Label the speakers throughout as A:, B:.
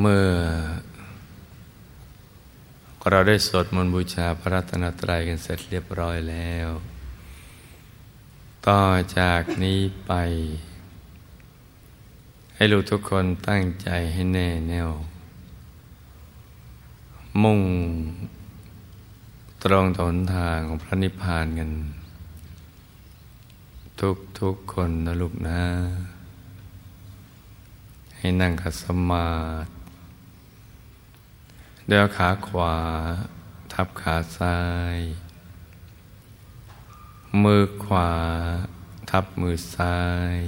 A: เมื่อ เราได้สวดมนต์บูชาพระรัตนตรัยกันเสร็จเรียบร้อยแล้ว ต่อจากนี้ไป ให้ลูกทุกคนตั้งใจให้แน่แน่ว มุ่งตรงตนทางของพระนิพพานกัน ทุกทุกคนนะลูกนะ ให้นั่งขัดสมาธิ เดี๋ยวขาขวา ทับขาซ้าย มือขวา ทับมือซ้าย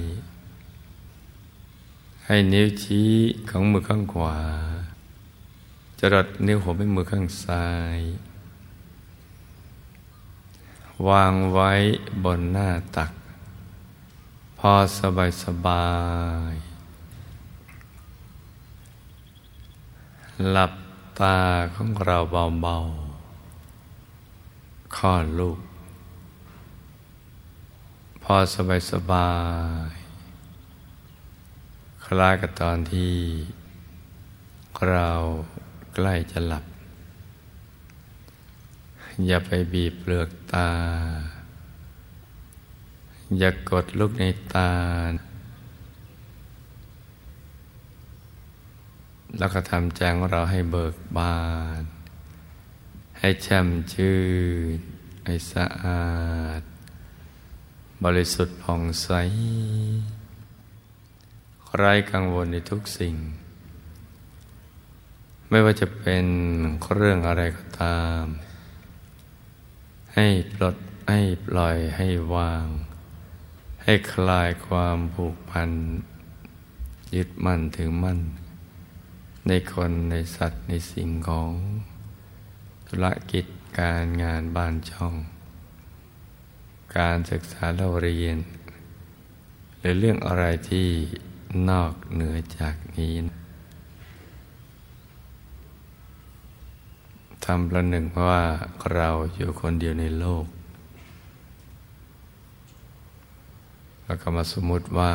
A: ให้นิ้วชี้ของมือข้างขวาจะรดนิ้วหัวไปมือข้างซ้าย วางไว้บนหน้าตัก พอสบายสบาย หลับ ตาของเราเบาๆคลอดลูก พอสบายสบายคล้ายกับตอนที่เราใกล้จะหลับ อย่าไปบีบเปลือกตา อย่ากดลูกในตา แล้วก็ทำใจของเราให้เบิกบาน ให้แช่มชื่น ให้สะอาด บริสุทธิ์ผ่องใส ไร้กังวลในทุกสิ่ง ไม่ว่าจะเป็นเรื่องอะไรก็ตาม ให้ปลด ให้ปล่อยให้วาง ให้คลายความผูกพัน ยึดมั่นถือมั่น ในคนในสัตว์ในสิ่งของธุรกิจการงานบ้านช่อง การศึกษาเราเรียน หรือเรื่องอะไรที่นอกเหนือจากนี้ทำประหนึ่งว่าเราอยู่คนเดียวในโลก แล้วก็มาสมมติว่า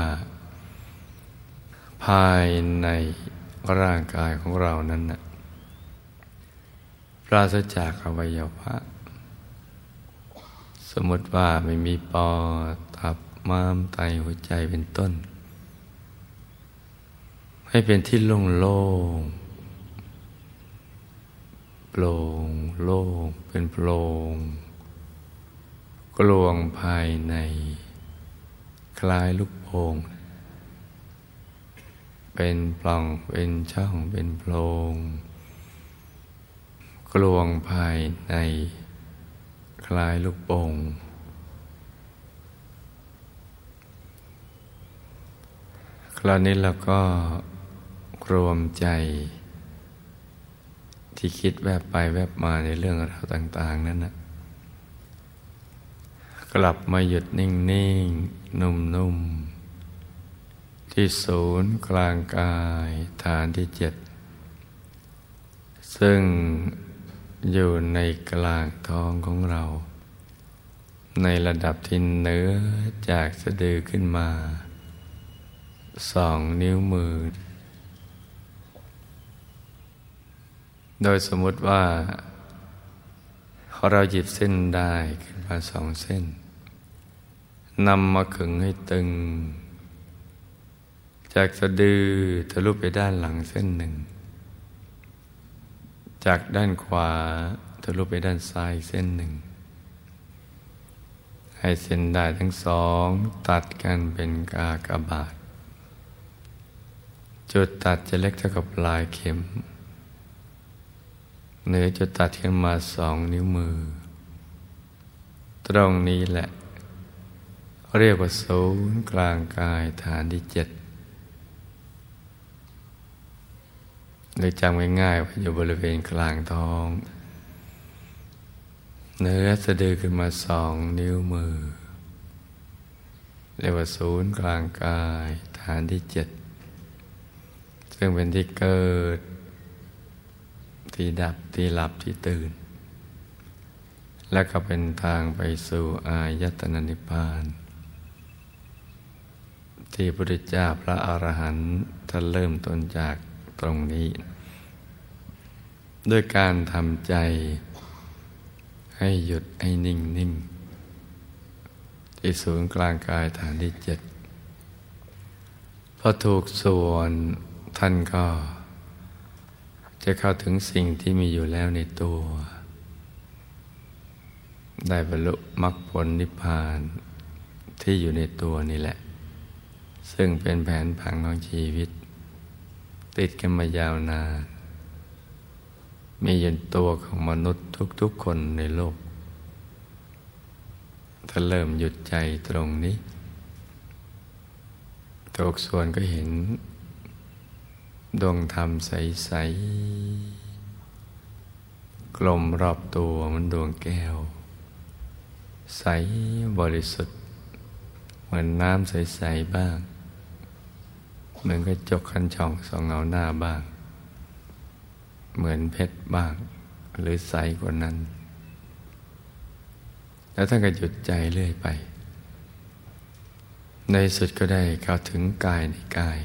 A: ภายใน ร่างกายของเรานั้นนะปราศจากอวัยวะ สมมติว่าไม่มีปอดตับม้ามไตหัวใจเป็นต้น ให้เป็นที่โล่งโล่งโปร่งโล่งเป็นโปร่งกลวงภายใน คลายลูกโป่ง เป็นปล่องเป็นช่องเป็นโพรง กลวงภายในคล้ายลูกโป่งคราวนี้เราก็รวมใจ ที่คิดแวบไปแวบมาในเรื่องราวต่าง ๆ นั้นนะกลับมาหยุดนิ่ง ๆ นุ่ม ๆ ที่ศูนย์กลางกายฐานที่เจ็ดซึ่งอยู่ในกลางท้องของเรา ในระดับที่เนื้อจากสะดือขึ้นมาสองนิ้วมือ โดยสมมติว่า เราหยิบเส้นได้ขึ้นมาสองเส้นนำมาขึงให้ตึง จากสะดือทะลุไปด้านหลังเส้นหนึ่ง จากด้านขวาทะลุไปด้านซ้ายเส้นหนึ่ง ให้เส้นได้ทั้งสองตัดกันเป็นกากบาท จุดตัดจะเล็กเท่ากับปลายเข็มเนื้อจะตัดขึ้นมาสองนิ้วมือ ตรงนี้แหละ เรียกว่าศูนย์กลางกายฐานที่เจ็ด หรือจำง่ายๆว่าอยู่บริเวณกลางท้อง เนื้อสะดือขึ้นมาสองนิ้วมือ เรียกว่าศูนย์กลางกาย ฐานที่เจ็ด ซึ่งเป็นที่เกิด ที่ดับที่หลับที่ตื่น และก็เป็นทางไปสู่อายตนะนิพพานที่พระพุทธเจ้าพระอรหันต์ท่านเริ่มต้นจากตรงนี้ ด้วยการทำใจ ให้หยุดให้นิ่งนิ่งที่ศูนย์กลางกายฐานที่เจ็ดพอถูกส่วนท่านก็ จะเข้าถึงสิ่งที่มีอยู่แล้วในตัว ได้บรรลุมรรคผลนิพพานที่อยู่ในตัวนี่แหละ ซึ่งเป็นแผนผังของชีวิต ติดกันมายาวนาน มีอยู่ตัวของมนุษย์ทุกๆคนในโลก ถ้าเริ่มหยุดใจตรงนี้ตกส่วนก็เห็น ดวงธรรมใส ๆ กลมรอบตัวมันดวงแก้ว ใสบริสุทธิ์ เหมือนน้ำใส ๆ บ้าง เหมือนกระจกคันช่องสองเงาหน้าบ้าง เหมือนเพชรบ้าง หรือใสกว่านั้น แล้วท่านก็หยุดใจเรื่อยไป ในสุดก็ได้เข้าถึงกายในกาย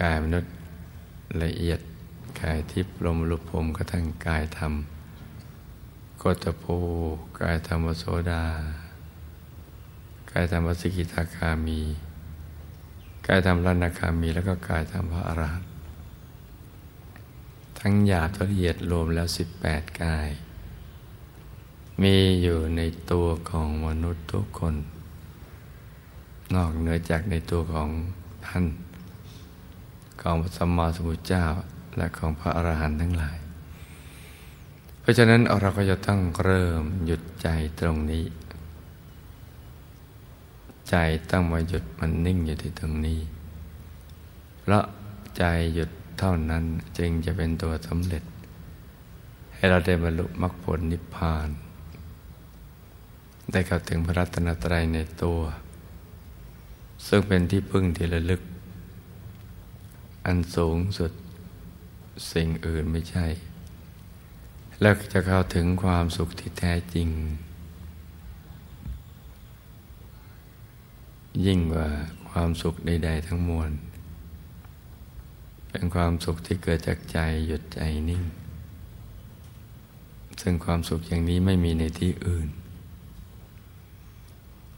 A: กายมนุษย์ละเอียดกายทิพย์ลมลุพมกระทั่งกายธรรมกตโพกายธรรมโสดา กายธรรมสกิทาคามี กายธรรมลานาคามี แล้วก็กายธรรมพระอรหันต์ ทั้งหยาบละเอียดรวมแล้วสิบแปดกาย มีอยู่ในตัวของมนุษย์ทุกคน นอกเหนือจากในตัวของท่าน ของพระสัมมาสัมพุทธเจ้าและของพระอรหันต์ทั้งหลาย เพราะฉะนั้นเราก็จะต้องเริ่มหยุดใจตรงนี้ ใจต้องมาหยุดมันนิ่งอยู่ที่ตรงนี้ เพราะใจหยุด เท่านั้นจึงจะเป็นตัวสำเร็จ ให้เราได้บรรลุมรรคผลนิพพาน ได้เข้าถึงพระรัตนตรัยในตัว ซึ่งเป็นที่พึ่งที่ระลึก อันสูงสุดสิ่งอื่นไม่ใช่ แล้วจะเข้าถึงความสุขที่แท้จริง ยิ่งกว่าความสุขใด ๆ ทั้งมวล เป็นความสุขที่เกิดจากใจหยุดใจนิ่ง ซึ่งความสุขอย่างนี้ไม่มีในที่อื่น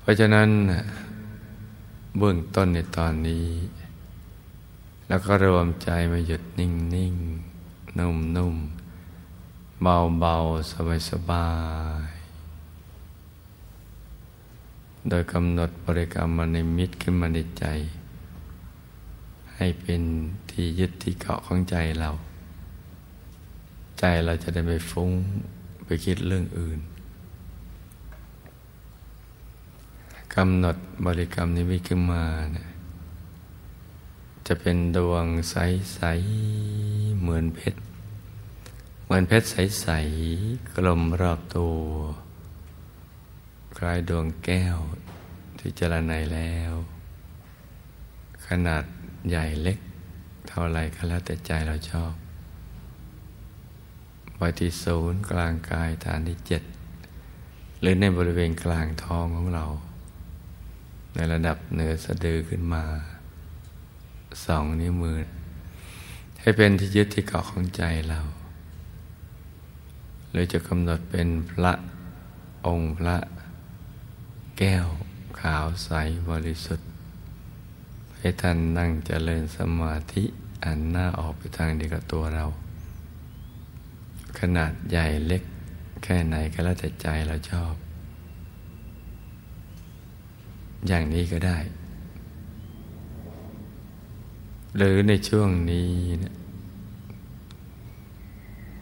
A: เพราะฉะนั้นเบื้องต้นในตอนนี้ แล้วก็รวมใจมาหยุดนิ่งนิ่งนุ่มนุ่มเบาเบาสบายสบาย โดยกำหนดบริกรรมมาในมิตรขึ้นมาในใจ ให้เป็นที่ยึดที่เกาะของใจเรา ใจเราจะได้ไม่ฟุ้งไปคิดเรื่องอื่นกำหนดบริกรรมนิมิตขึ้นมาเนี่ยจะเป็นดวงใส ๆ เหมือนเพชร เหมือนเพชรใส ๆ กลมรอบตัว คล้ายดวงแก้วที่เจรไนแล้ว ขนาด ใหญ่เล็ก เท่าไรก็แล้วแต่ใจเราชอบไว้ที่ศูนย์กลางกายฐานที่เจ็ดหรือในบริเวณกลางท้องของเรา ในระดับเหนือสะดือขึ้นมาสองนิ้วมือ ให้เป็นที่ยึดที่เกาะของใจเราหรือจะกำหนดเป็นพระองค์พระ แก้วขาวใสบริสุทธิ์ ให้ท่านนั่งเจริญสมาธิอันหน้าออกไปทางเดียวกับตัวเรา ขนาดใหญ่เล็กแค่ไหนก็แล้วแต่ใจเราชอบ อย่างนี้ก็ได้ หรือในช่วงนี้เนี่ย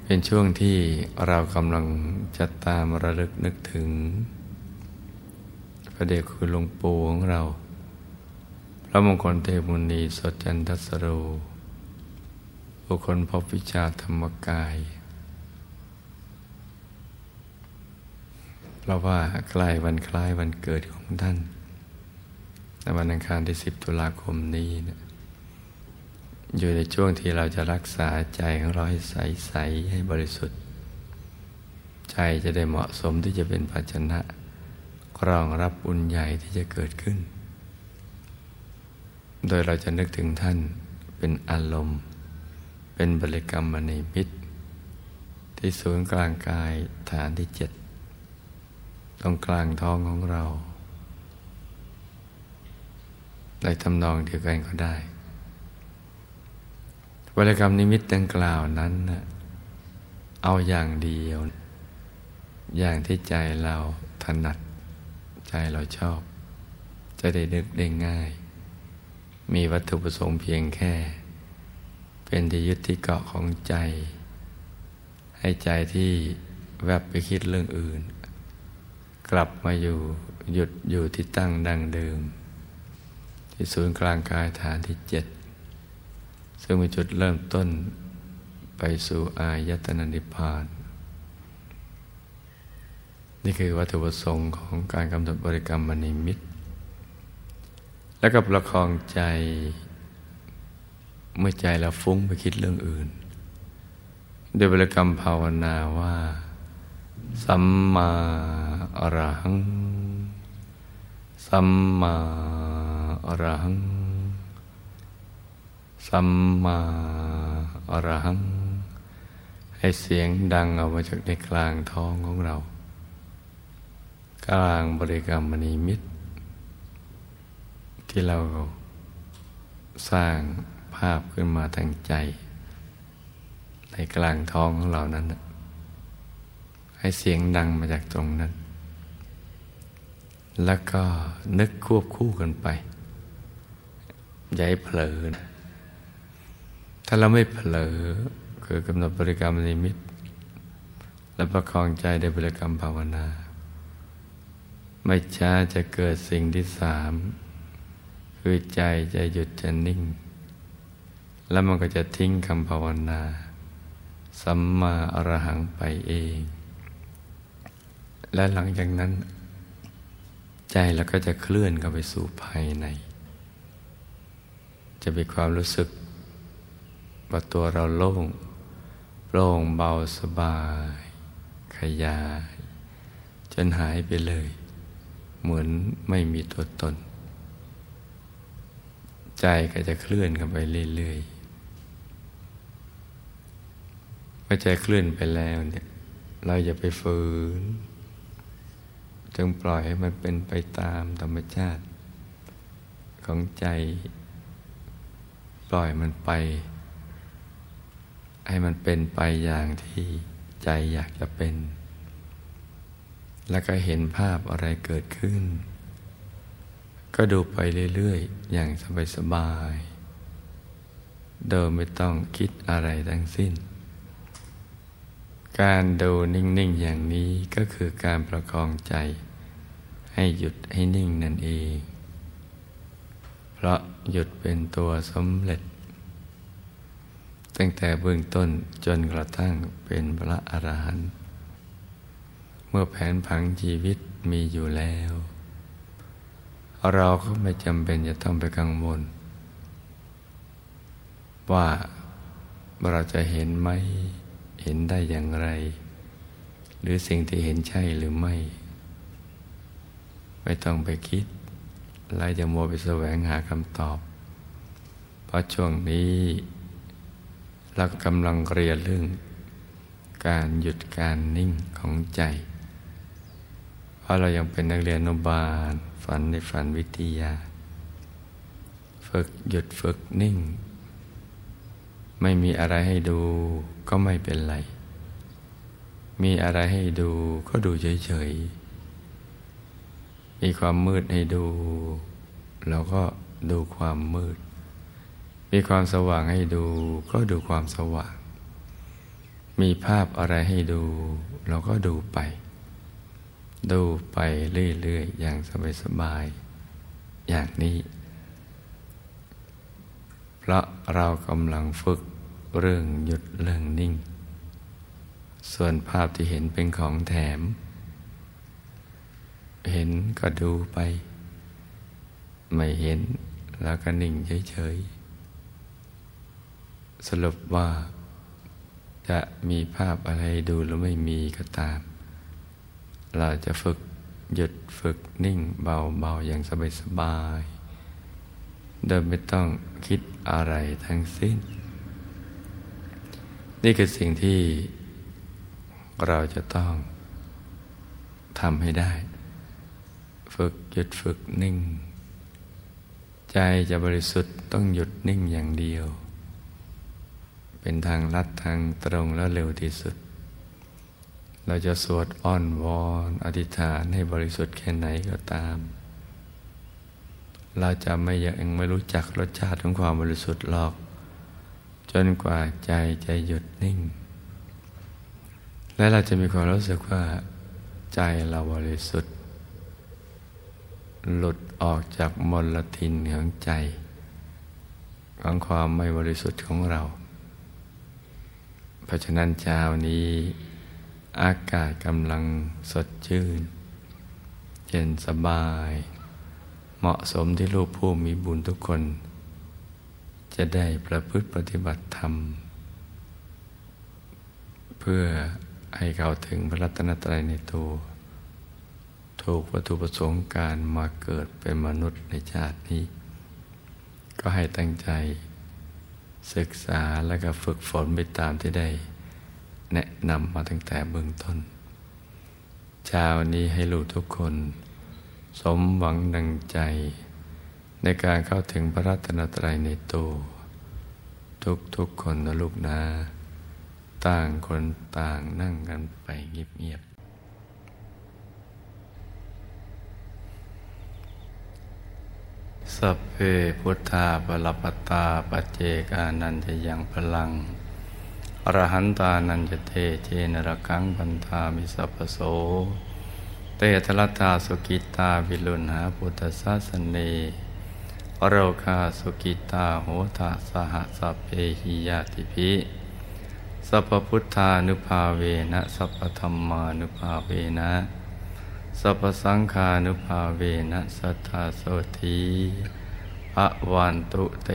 A: เป็นช่วงที่เรากำลังจะตามระลึกนึกถึง พระเดชคุณหลวงปู่ของเรา ระมงคลเทมุนีสดจันทสโรบุคคลพบวิชาธรรมกาย เพราะว่าใกล้วันคล้ายวันเกิดของท่านในวันอังคารที่สิบตุลาคมนี้นะอยู่ในช่วงที่เราจะรักษาใจของเราให้ใสใสให้บริสุทธิ์ ใจจะได้เหมาะสมที่จะเป็นภาชนะ รองรับบุญใหญ่ที่จะเกิดขึ้น โดยเราจะนึกถึงท่านเป็นอารมณ์ เป็นบริกรรมมณีมิตร ที่ศูนย์กลางกายฐานที่เจ็ดตรงกลางท้องของเราในทำนองเดียวกันก็ได้บริกรรมนิมิตดังกล่าวนั้นเอาอย่างเดียว อย่างที่ใจเราถนัด ใจเราชอบ จะได้นึกได้ง่าย มีวัตถุประสงค์เพียงแค่ เป็นที่ยึดที่เกาะของใจ ให้ใจที่แวบไปคิดเรื่องอื่น กลับมาอยู่หยุดอยู่ที่ตั้งดังเดิม ที่ศูนย์กลางกายฐานที่เจ็ดซึ่งเป็นจุดเริ่มต้นไปสู่อายตนะนิพพานนี่คือวัตถุประสงค์ของการกำหนดบริกรรมมณีมิตร แล้วก็ประคองใจ เมื่อใจเราฟุ้งไปคิดเรื่องอื่นโดยบริกรรมภาวนาว่า สัมมาอรหัง สัมมาอรหัง สัมมาอรหัง ให้เสียงดังออกมาจากในกลางท้องของเรา กลางบริกรรมมณีมิตร ที่เราสร้างภาพขึ้นมาทางใจ ในกลางท้องของเรานั้น ให้เสียงดังมาจากตรงนั้น แล้วก็นึกควบคู่กันไปอย่าให้เผลอนะถ้าเราไม่เผลอ คือกำหนดบริกรรมนิมิต และประคองใจในบริกรรมภาวนา ไม่ช้าจะเกิดสิ่งที่สาม คือใจจะหยุดจะนิ่ง แล้วมันก็จะทิ้งคำภาวนาสัมมาอรหังไปเอง และหลังจากนั้น ใจเราก็จะเคลื่อนเข้าไปสู่ภายใน จะมีความรู้สึกว่าตัวเราโล่งโปร่งเบาสบาย ขยาย จนหายไปเลย เหมือนไม่มีตัวตน ใจก็จะเคลื่อนกันไปเรื่อยๆเมื่อใจเคลื่อนไปแล้วเนี่ย เราอย่าไปฝืน จงปล่อยให้มันเป็นไปตามธรรมชาติ ของใจ ปล่อยมันไป ให้มันเป็นไปอย่างที่ใจอยากจะเป็น แล้วก็เห็นภาพอะไรเกิดขึ้น ก็ดูไปเรื่อยๆ อย่างสบายๆ โดยไม่ต้องคิดอะไรทั้งสิ้น การดูนิ่งๆ อย่างนี้ก็คือการประคองใจ ให้หยุดให้นิ่งนั่นเอง เพราะหยุดเป็นตัวสำเร็จ ตั้งแต่เบื้องต้นจนกระทั่งเป็นพระอรหันต์เมื่อแผนผังชีวิตมีอยู่แล้ว เราก็ไม่จำเป็นจะต้องไปกังวล ว่าเราจะเห็นไหมเห็นได้อย่างไร หรือสิ่งที่เห็นใช่หรือไม่ ไม่ต้องไปคิดแลวจะมัวไปแสวงหาคำตอบ เพราะช่วงนี้เรากำลังเรียนเรื่องการหยุดการนิ่งของใจ เพราะเรายังเป็นนักเรียนอนุบาล ฝันในฝันวิทยา ฝึกหยุดฝึกนิ่ง ไม่มีอะไรให้ดูก็ไม่เป็นไร มีอะไรให้ดูก็ดูเฉยๆ มีความมืดให้ดู เราก็ดูความมืด มีความสว่างให้ดู ก็ดูความสว่าง มีภาพอะไรให้ดู เราก็ดูไป ดูไปเรื่อยๆ อย่างสบายๆ อย่างนี้ เพราะเรากำลังฝึกเรื่องหยุดเรื่องนิ่ง ส่วนภาพที่เห็นเป็นของแถม เห็นก็ดูไป ไม่เห็นแล้วก็นิ่งเฉยๆ สรุปว่าจะมีภาพอะไรดูหรือไม่มีก็ตาม เราจะฝึกหยุดฝึกนิ่งเบาๆ อย่างสบายโดยไม่ต้องคิดอะไรทั้งสิ้น นี่คือสิ่งที่เราจะต้องทำให้ได้ ฝึกหยุดฝึกนิ่ง ใจจะบริสุทธิ์ต้องหยุดนิ่งอย่างเดียว เป็นทางลัดทางตรงและเร็วที่สุด เราจะสวดอ้อนวอนอธิษฐานให้บริสุทธิ์แค่ไหนก็ตาม เราจะไม่ยังไม่รู้จักรสชาติของความบริสุทธิ์หรอก จนกว่าใจจะหยุดนิ่ง และเราจะมีความรู้สึกว่า ใจเราบริสุทธิ์ หลุดออกจากมลทินของใจ ของความไม่บริสุทธิ์ของเรา เพราะฉะนั้นเช้านี้ อากาศกำลังสดชื่น เย็นสบาย เหมาะสมที่ลูกผู้มีบุญทุกคน จะได้ประพฤติปฏิบัติธรรม เพื่อให้เขาถึงพระรัตนตรัยในตัว ถูกวัตถุประสงค์การมาเกิดเป็นมนุษย์ในชาตินี้ ก็ให้ตั้งใจศึกษาและก็ฝึกฝนไปตามที่ได้ แนะนำมาตั้งแต่เบื้องต้นเช้านี้ให้ลูกทุกคน สมหวังดังใจ ในการเข้าถึงพระรัตนตรัยในตัวทุกๆคนนะลูกนะ ต่างคนต่างนั่งกันไปเงียบๆสัพเพพุทธาปรปตาปเจกานันจะยังพลัง อรหันตานันจะเทเจนรกังพันธามิสัพโส เตทลตาสุกิตาวิลุณหาพุทธศาสเนอโรคาสุกิตาโหตาสหสัพเพหิยาติภิสัพพุทธานุภาเวนะสัพธรรมานุภาเวนะสัพสังฆานุภาเวนะสัทธาโสธีพระวันตุเต